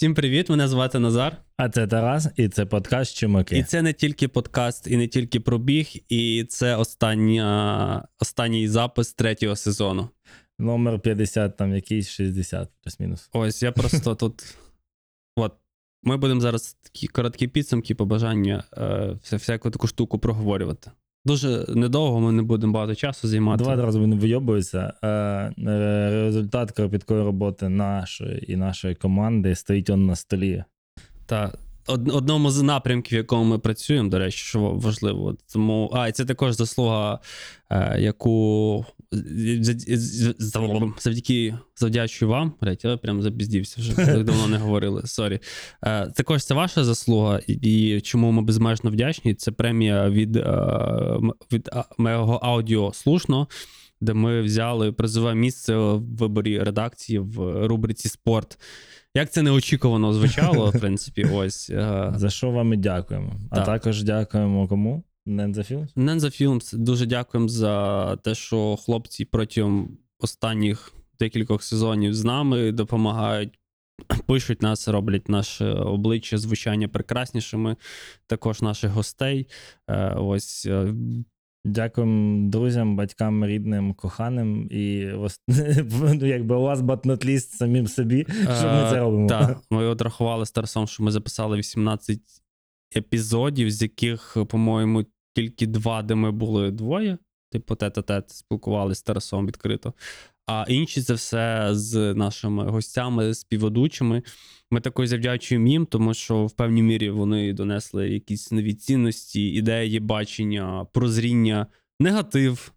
Всім привіт! Мене звати Назар. А це Тарас, і це подкаст Чумаки. І це не тільки подкаст, і не тільки пробіг, і це остання, останній запис третього сезону. Номер 50, там якийсь 60, плюс-мінус. Ось я просто тут. От. Ми будемо зараз такі короткі підсумки, побажання, е, всяку таку штуку проговорювати. Дуже недовго ми не будемо багато часу займати. Два рази не вийобуються. Е, е, результат кропіткої роботи нашої і нашої команди стоїть он на столі. Так. одному з напрямків, в якому ми працюємо, до речі, що важливо. Тому, а, і це також заслуга, е, яку завдяки завдячую вам. Блять, я прям запіздівся, вже так давно не говорили. Сорі. Е, також це ваша заслуга, і, чому ми безмежно вдячні. Це премія від, е, від а, мого аудіо Слушно. Де ми взяли призове місце в виборі редакції в рубриці спорт. Як це неочікувано звучало, в принципі, ось. е, За що вам і дякуємо. А також дякуємо кому? Ненза Філмс? Ненза Films, дуже дякуємо за те, що хлопці протягом останніх декількох сезонів з нами допомагають, пишуть нас, роблять наше обличчя, звучання прекраснішими, також наших гостей. Е, Ось е, Дякуємо друзям, батькам, рідним, коханим і ну, якби у вас not самим собі, що ми це робимо. Так, ми от рахували з Тарасом, що ми записали 18 епізодів, з яких, по-моєму, тільки два, де ми були двоє, типу тет-а-тет, спілкувалися з Тарасом відкрито. А інші це все з нашими гостями, співведучими. Ми також завдячуємо їм, тому що в певній мірі вони донесли якісь нові цінності, ідеї, бачення, прозріння, негатив,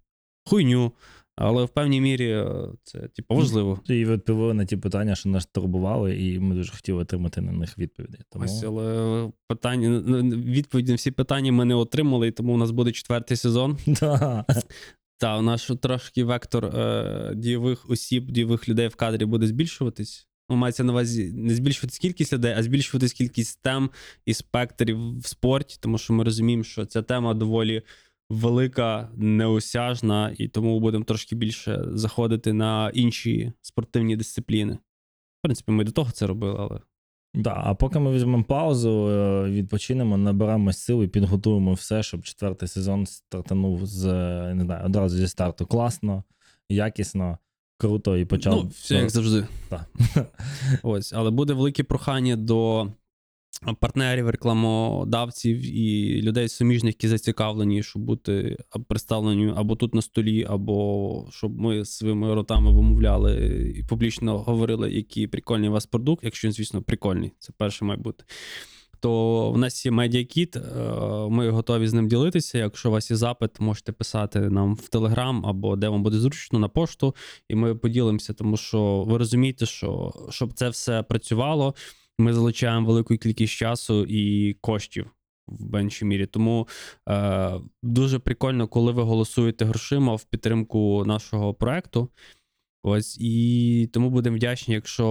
хуйню. Але в певній мірі е, це типу важливо. І відповіли на ті питання, що нас турбували, і ми дуже хотіли отримати на них відповіді. Тому Ось, але питання відповіді на всі питання ми не отримали, і тому у нас буде четвертий сезон. Да. Та у нас трошки вектор е, дійових осіб, дійових людей в кадрі буде збільшуватись. Ну, мається на увазі не збільшуватись кількість людей, а збільшуватись кількість тем і спектрів в спорті, тому що ми розуміємо, що ця тема доволі велика, неосяжна, і тому будемо трошки більше заходити на інші спортивні дисципліни. В принципі, ми до того це робили, але Да, а поки ми візьмемо паузу, е, відпочинемо, наберемо сил і підготуємо все, щоб четвертий сезон стартанув з не знаю, одразу зі старту класно, якісно, круто і почав. ну, все як завжди. Так. Ось, але буде велике прохання до партнерів, рекламодавців і людей суміжних, які зацікавлені, щоб бути представлені або тут на столі, або щоб ми своїми ротами вимовляли і публічно говорили, який прикольний у вас продукт, якщо він, звісно, прикольний. Це перше має бути. То в нас є медіакіт, е, ми готові з ним ділитися. Якщо у вас є запит, можете писати нам в Телеграм або де вам буде зручно на пошту, і ми поділимося, тому що ви розумієте, що щоб це все працювало, ми залучаємо велику кількість часу і коштів в меншій мірі. Тому е, дуже прикольно, коли ви голосуєте грошима в підтримку нашого проекту. Ось і тому будемо вдячні, якщо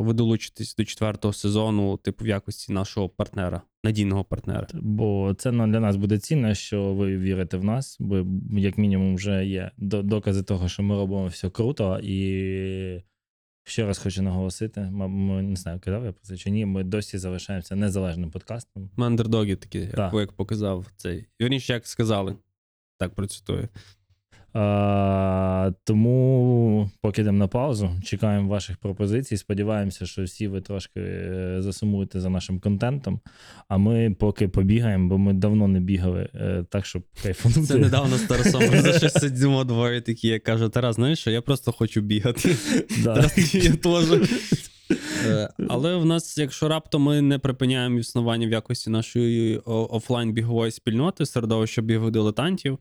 ви долучитесь до четвертого сезону, типу в якості нашого партнера, надійного партнера. Бо це ну, для нас буде цінно, що ви вірите в нас, бо як мінімум вже є докази того, що ми робимо все круто. І ще раз хочу наголосити: ми не знаю, казав я про це чи ні. Ми досі залишаємося незалежним подкастом. Ми андердоги такі, як, як показав цей. Вірніше, як сказали. Так процитую. А, тому поки йдемо на паузу, чекаємо ваших пропозицій. Сподіваємося, що всі ви трошки е, засумуєте за нашим контентом. А ми поки побігаємо, бо ми давно не бігали, е, так щоб кайфанути. Це недавно з Тарасом. Ми за щось сидимо двоє такі, я кажу, Тарас, знаєш що, я просто хочу бігати. Тарас я теж. Е, Але в нас, якщо раптом ми не припиняємо існування в якості нашої офлайн-бігової спільноти, середовища бігових дилетантів,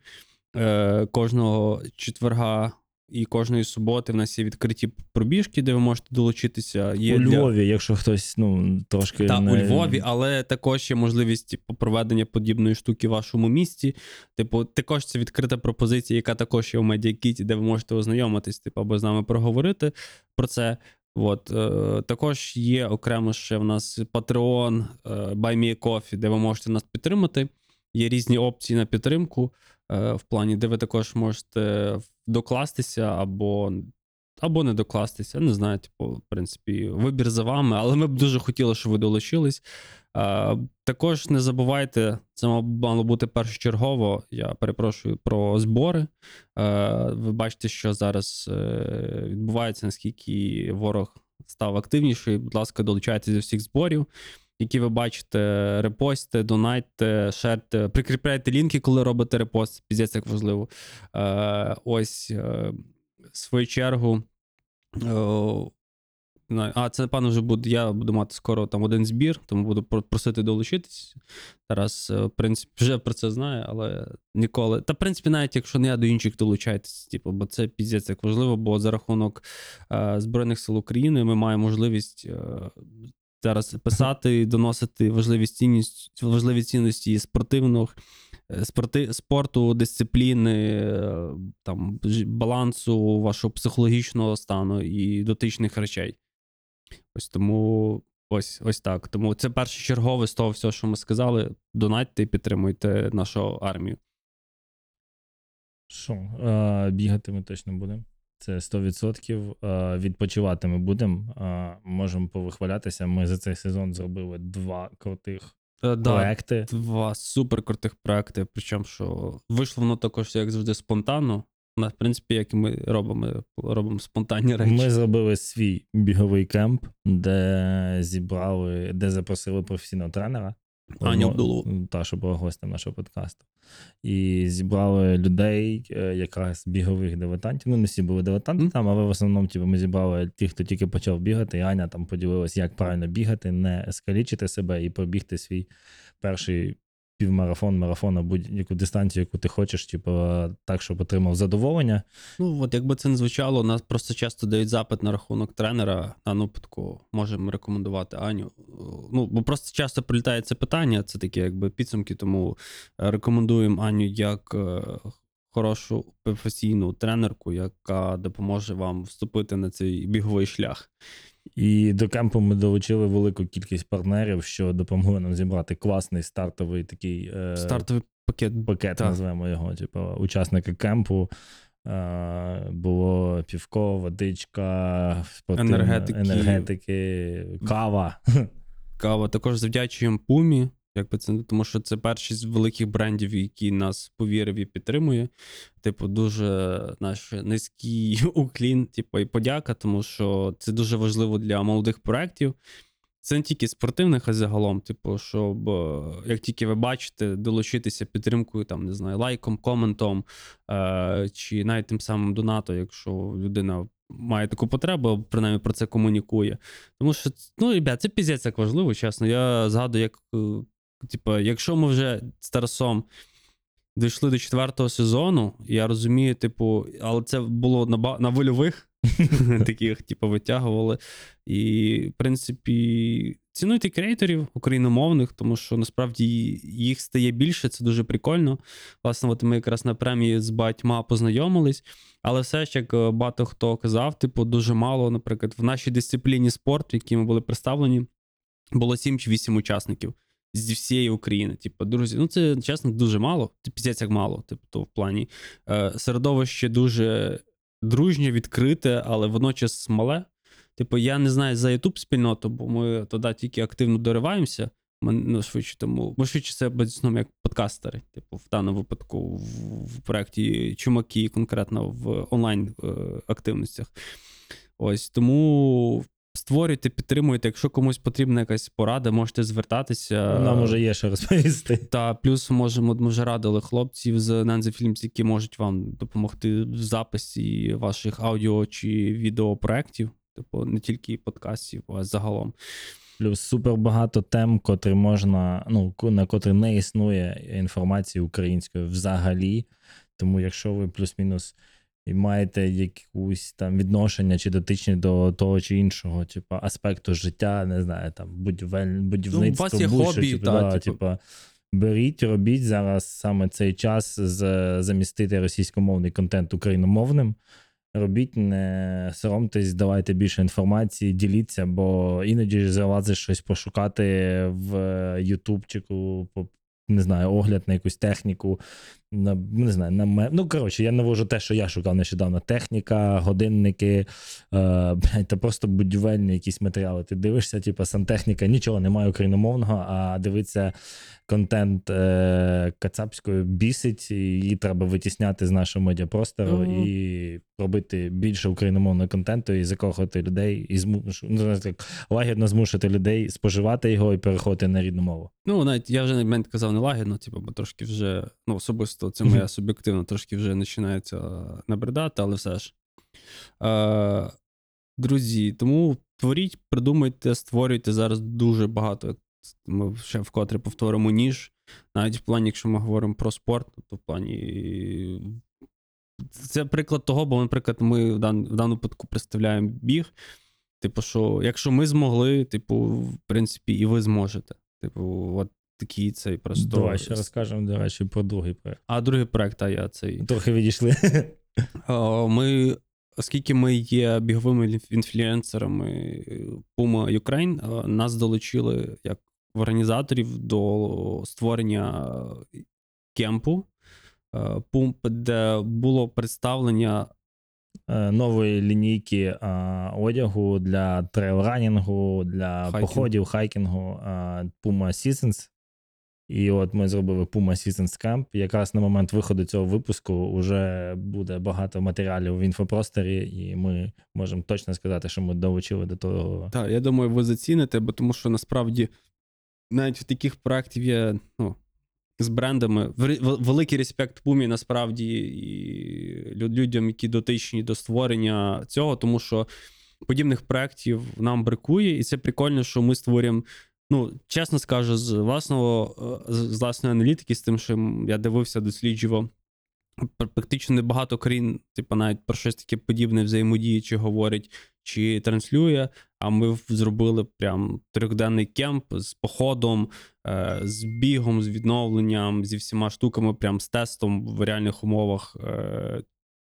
е, кожного четверга і кожної суботи в нас є відкриті пробіжки, де ви можете долучитися. Є У для- Львові, якщо хтось ну, трошки. та не... у Львові, але також є можливість типу, проведення подібної штуки в вашому місті. Типу, також це відкрита пропозиція, яка також є у медіакіті, де ви можете ознайомитись, типу, або з нами проговорити про це. От, е, також є окремо ще в нас Patreon, е, Buy Me a Coffee, де ви можете нас підтримати. Є різні опції на підтримку е, в плані, де ви також можете докластися або або не докластися. Не знаю, типу, в принципі, вибір за вами, але ми б дуже хотіли, щоб ви долучились. Е, також не забувайте, це мало бути першочергово. Я перепрошую про збори. Е, ви бачите, що зараз відбувається, наскільки ворог став активніший. Будь ласка, долучайтеся до всіх зборів. Які ви бачите, репостите, донайте, шерте, прикріпляйте лінки, коли робите репост. Піздець як важливо. Е, Ось е, в свою чергу. Е, а, це, напевно, вже буде. Я буду мати скоро там один збір, тому буду просити долучитись. Тарас, е, в принципі, вже про це знає, але ніколи. Та, в принципі, навіть якщо не я до інших долучайтесь, типу, бо це піздець як важливо, бо за рахунок е, Збройних сил України ми маємо можливість. Е, Зараз писати, і доносити важливі цінності, важливі цінності спортивного е, спорти, спорту, дисципліни, е, там балансу вашого психологічного стану і дотичних речей. Ось тому ось ось так. Тому це перше чергове з того всього, що ми сказали. Донатьте і підтримуйте нашу армію. Що, бігати ми точно будемо. Це 100%. Відпочивати ми будемо. Можемо повихвалятися. Ми за цей сезон зробили два крутих е, да, проекти. Два супер крутих проекти. Причому що вийшло воно також, як завжди, спонтанно. В принципі, як і ми робимо робимо спонтанні речі. Ми зробили свій біговий кемп, де зібрали, де запросили професійного тренера. Аню Абдулову. Та, що була гостем нашого подкасту. І зібрали людей, е, якраз бігових дилетантів. Ну, не всі були дилетанти mm. там, але в основному типу, ми зібрали тих, хто тільки почав бігати, і Аня там поділилась, як правильно бігати, не скалічити себе і пробігти свій перший півмарафон, марафон на будь-яку дистанцію, яку ти хочеш, типу, так, щоб отримав задоволення. Ну, от якби це не звучало, нас просто часто дають запит на рахунок тренера. На випадку можемо рекомендувати Аню. Ну, бо просто часто прилітає це питання, це такі якби підсумки, тому рекомендуємо Аню як. Е, хорошу професійну тренерку, яка допоможе вам вступити на цей біговий шлях. І до кемпу ми долучили велику кількість партнерів, що допомогли нам зібрати класний стартовий такий е, стартовий пакет, пакет так. називаємо його. Типу, учасники кемпу. Е, було півко, водичка, енергетики. енергетики, кава. Кава. Також завдячуємо Пумі. Якби це тому, що це перший з великих брендів, який нас повірив і підтримує. Типу, дуже наш низький уклін, типу, і подяка, тому що це дуже важливо для молодих проєктів. Це не тільки спортивних, а загалом, типу, щоб як тільки ви бачите, долучитися підтримкою, там, не знаю, лайком, коментом е- чи навіть тим самим донатом, якщо людина має таку потребу, принаймні про це комунікує. Тому що, ну, ребят, це піздець як важливо, чесно. Я згадую, як е, Типу, якщо ми вже з Тарасом дійшли до четвертого сезону, я розумію, типу, але це було на на вольових таких, типу, витягували. І, в принципі, цінуйте креаторів україномовних, тому що насправді їх стає більше, це дуже прикольно. Власне, от ми якраз на премії з батьма познайомились. Але все ж, як е, багато хто казав, типу, дуже мало, наприклад, в нашій дисципліні спорт, в якій ми були представлені, було 7 чи 8 учасників зі всієї України. Типу, друзі, ну це чесно дуже мало. Піздець як мало. Типу, то в плані е, середовище дуже дружнє, відкрите, але водночас мале. Типу, я не знаю за youtube спільноту, бо ми туди тільки активно дориваємося. Ми ну, швидше тому, ми швидше це безісно як подкастери. Типу, в даному випадку в, в проєкті Чумаки, конкретно в онлайн е, активностях. Ось тому Створюйте, підтримуйте. Якщо комусь потрібна якась порада, можете звертатися. Нам уже є що розповісти. Та плюс можемо ми вже радили хлопців з Nanza Films, які можуть вам допомогти в записі ваших аудіо чи відеопроєктів, типу не тільки подкастів, а загалом. Плюс супер багато тем, котрі можна, ну на котрі не існує інформації української взагалі. Тому, якщо ви плюс-мінус і маєте якусь там відношення чи дотичні до того чи іншого, типу, аспекту життя, не знаю, там будівель, будівництво, ну, у вас є бушу, хобі, типу, та, да, типу... типу, беріть, робіть зараз саме цей час з, замістити російськомовний контент україномовним. Робіть, не соромтесь, давайте більше інформації, діліться, бо іноді залазиш щось пошукати в Ютубчику, не знаю, огляд на якусь техніку на не знаю, на мене. ну коротше, я навожу те, що я шукав нещодавно: техніка, годинники, е, та просто будівельні якісь матеріали. Ти дивишся, типу, сантехніка, нічого немає україномовного, а дивиться контент е, кацапською бісить, і її треба витісняти з нашого медіапростору Мгм. і робити більше україномовного контенту і закохувати людей, і зму... ну, так, лагідно змусити людей споживати його і переходити на рідну мову. Ну, навіть я вже на момент казав не лагідно, типу, бо трошки вже, ну, особисто, це моя суб'єктивна, трошки вже починається набридати, але все ж. Е, друзі, тому творіть, придумайте, створюйте зараз дуже багато. Ми ще вкотре повторимо ніж. Навіть в плані, якщо ми говоримо про спорт, то в плані. Це приклад того, бо, наприклад, ми в, дан, в даному випадку представляємо біг. Типу, що якщо ми змогли, типу, в принципі, і ви зможете. Типу, от такий цей просто. Давай ще розкажемо, до речі, про другий проект. А другий проект, а я цей. Трохи відійшли. Ми, оскільки ми є біговими інф- інфлюенсерами Puma Ukraine, е, нас долучили як організаторів до створення кемпу, е, Pum, де було представлення Е, нової лінійки а, одягу для трейлранінгу, для Хайкінг. походів, хайкінгу а, Puma Seasons. І от ми зробили Puma Seasons Camp. Якраз на момент виходу цього випуску вже буде багато матеріалів в інфопросторі, і ми можемо точно сказати, що ми долучили до того. Так, я думаю, ви заціните, бо тому що насправді навіть в таких проєктів є ну, з брендами. Великий респект Пумі насправді і людям, які дотичні до створення цього, тому що подібних проєктів нам бракує, і це прикольно, що ми створюємо. Ну, чесно скажу, з власного е, з власної аналітики, з тим, що я дивився, досліджував. Практично небагато країн, типу, навіть про щось таке подібне взаємодіє, чи говорить, чи транслює. А ми зробили прям трьохденний кемп з походом, е, з бігом, з відновленням, зі всіма штуками, прям з тестом в реальних умовах е,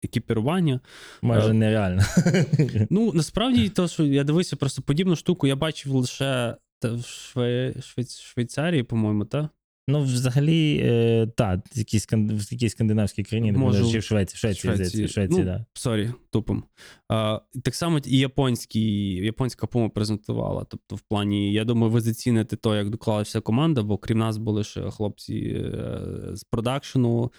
екіпірування. Майже Е, нереально. Ну, насправді, то, що я дивився просто подібну штуку, я бачив лише в Шве... Швейц... Швейцарії, по-моєму, та? Ну, взагалі, е, так, в якійсь, скандинавській країні, Можу- може, чи в Швеції, в Швеції, здається, в Швеції, ну, да. Сорі, тупим. А, так само і японський, японська пума презентувала. Тобто, в плані, я думаю, ви заціните то, як доклалася команда, бо крім нас були ще хлопці е, з продакшену,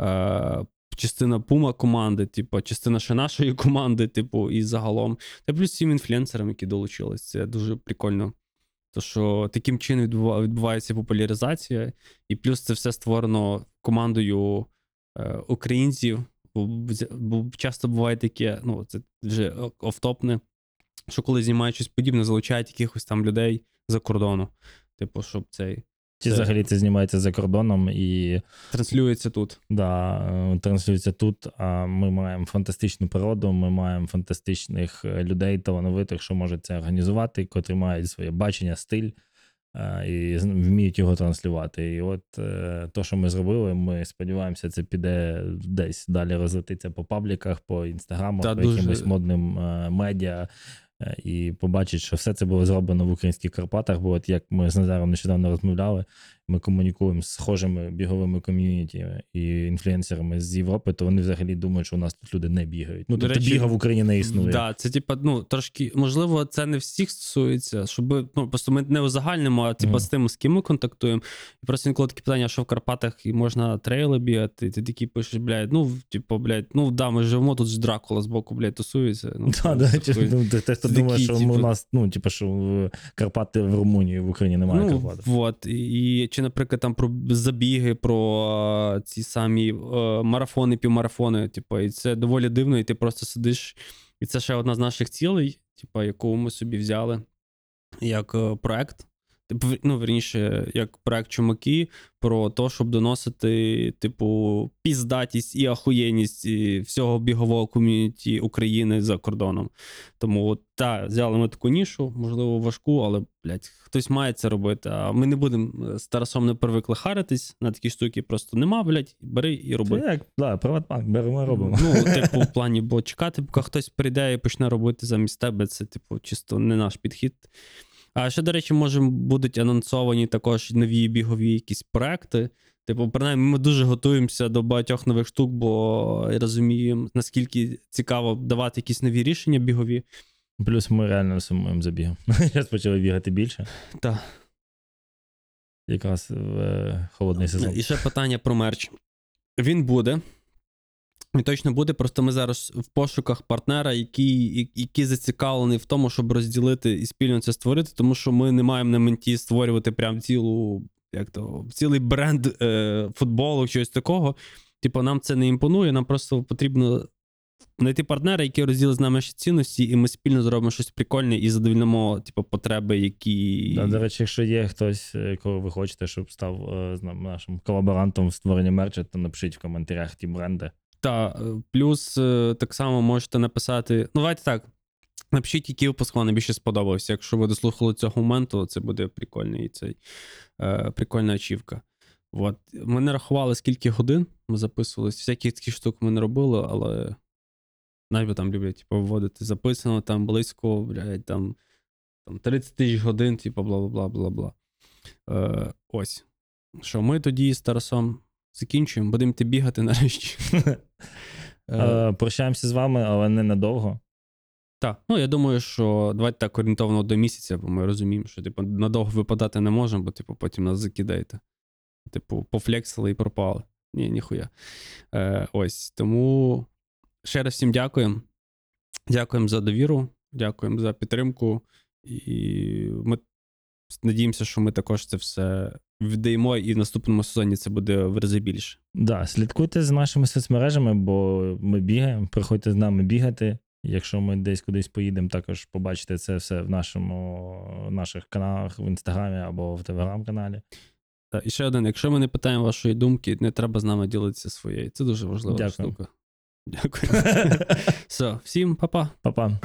е, частина пума команди, типу, частина ще нашої команди, типу, і загалом. Та плюс всім інфлюенсерам, які долучились. Це дуже прикольно. То, що таким чином відбува- відбувається популяризація, і плюс це все створено командою е, українців. Бо часто буває таке, ну, це вже офтопне, що коли знімають щось подібне, залучають якихось там людей за кордону. Типу, щоб цей Чи взагалі це знімається за кордоном і транслюється тут. да, е, транслюється тут. А ми маємо фантастичну природу, ми маємо фантастичних е, людей, талановитих, що можуть це організувати, котрі мають своє бачення, стиль е, і вміють його транслювати. І от то, що ми зробили, ми сподіваємося, це піде десь далі розлетиться по пабліках, по інстаграмах, Та, по дуже- якимось модним медіа. Е, І побачить, що все це було зроблено в українських Карпатах. Бо от як ми з Назаром нещодавно розмовляли, ми комунікуємо з схожими біговими ком'юніті і інфлюенсерами з Європи, то вони взагалі думають, що у нас тут люди не бігають. Ну тобто речі, біга в Україні не існує. Да, це типа, ну трошки, можливо, це не всіх стосується, щоб ну просто ми не узагальнимо, а типа Мгм. з тим, з ким ми контактуємо. І просто інколи таке питання, що в Карпатах і можна трейли бігати, і ти такий пишеш, блядь, ну, типу, блядь, ну да, ми живемо тут ж Дракула з боку, блядь, тусується. Ну, Да, да, такий- ну, те, хто думає, такі, що типу- у нас, ну, типу, що в Карпати в Румунії, в Україні немає ну, Карпатів. Вот. І чи, наприклад, там про забіги, про ці самі е, марафони, півмарафони, типу, і це доволі дивно, і ти просто сидиш. І це ще одна з наших цілей, типу, яку ми собі взяли як е, проект. Типу, ну, верніше, як проект чумаки, про те, щоб доносити, типу, піздатість і ахуєнність і всього бігового ком'юніті України за кордоном. Тому, от, та, взяли ми таку нішу, можливо, важку, але, блядь, хтось має це робити. А ми не будемо е, з Тарасом не привикли харитись на такі штуки, просто нема, блядь, бери і Це роби. як, да, Приватбанк, беремо, робимо. Ну, типу, в плані, бо чекати, поки хтось прийде і почне робити замість тебе, це, типу, чисто не наш підхід. А ще, до речі, може, будуть анонсовані також нові бігові якісь проекти. Типу, принаймні, ми дуже готуємося до багатьох нових штук, бо розуміємо, наскільки цікаво давати якісь нові рішення бігові. Плюс ми реально сумуємо за бігом. Зараз почали бігати більше. Так. Якраз в е, холодний сезон. І ще питання про мерч. Він буде. Він точно буде, просто ми зараз в пошуках партнера, який, який зацікавлений в тому, щоб розділити і спільно це створити, тому що ми не маємо на менті створювати прям цілу, як то, цілий бренд е, футболу, щось такого. Типу, нам це не імпонує, нам просто потрібно знайти партнера, який розділить з нами наші цінності, і ми спільно зробимо щось прикольне і задовільнимо, типу, потреби, які. Да, до речі, якщо є хтось, е, кого ви хочете, щоб став е, нашим колаборантом в створенні мерча, то напишіть в коментарях ті бренди. Та, е, плюс е, так само можете написати. Ну, давайте так. Напишіть, який випуск вам найбільше сподобався. Якщо ви дослухали цього моменту, це буде прикольний цей, е, прикольна ачівка. От. Ми не рахували, скільки годин ми записувалися. Всяких таких штук ми не робили, але навіть там люблять типу, вводити записано там близько, блядь, там, там 30 тисяч годин, типу, бла бла бла бла бла. Е, ось. Що ми тоді з Тарасом закінчуємо, будемо ти бігати нарешті. Е, Е, Прощаємося з вами, але не надовго. Так, ну я думаю, що давайте так орієнтовно до місяця, бо ми розуміємо, що типу надовго випадати не можемо, бо типу потім нас закидаєте. Типу, пофлексили і пропали. Ні, ніхуя. Е, ось тому ще раз всім дякуємо. Дякуємо за довіру, дякуємо за підтримку. І ми надіємося, що ми також це все віддаємо, і в наступному сезоні це буде в рази більше. Да, слідкуйте за нашими соцмережами, бо ми бігаємо. Приходьте з нами бігати. Якщо ми десь кудись поїдемо, також побачите це все в нашому наших каналах в інстаграмі або в телеграм-каналі. Так, і ще один: якщо ми не питаємо вашої думки, не треба з нами ділитися своєю. Це дуже важлива Дякую. штука. Дякую. Все, всім па-па. Па-па.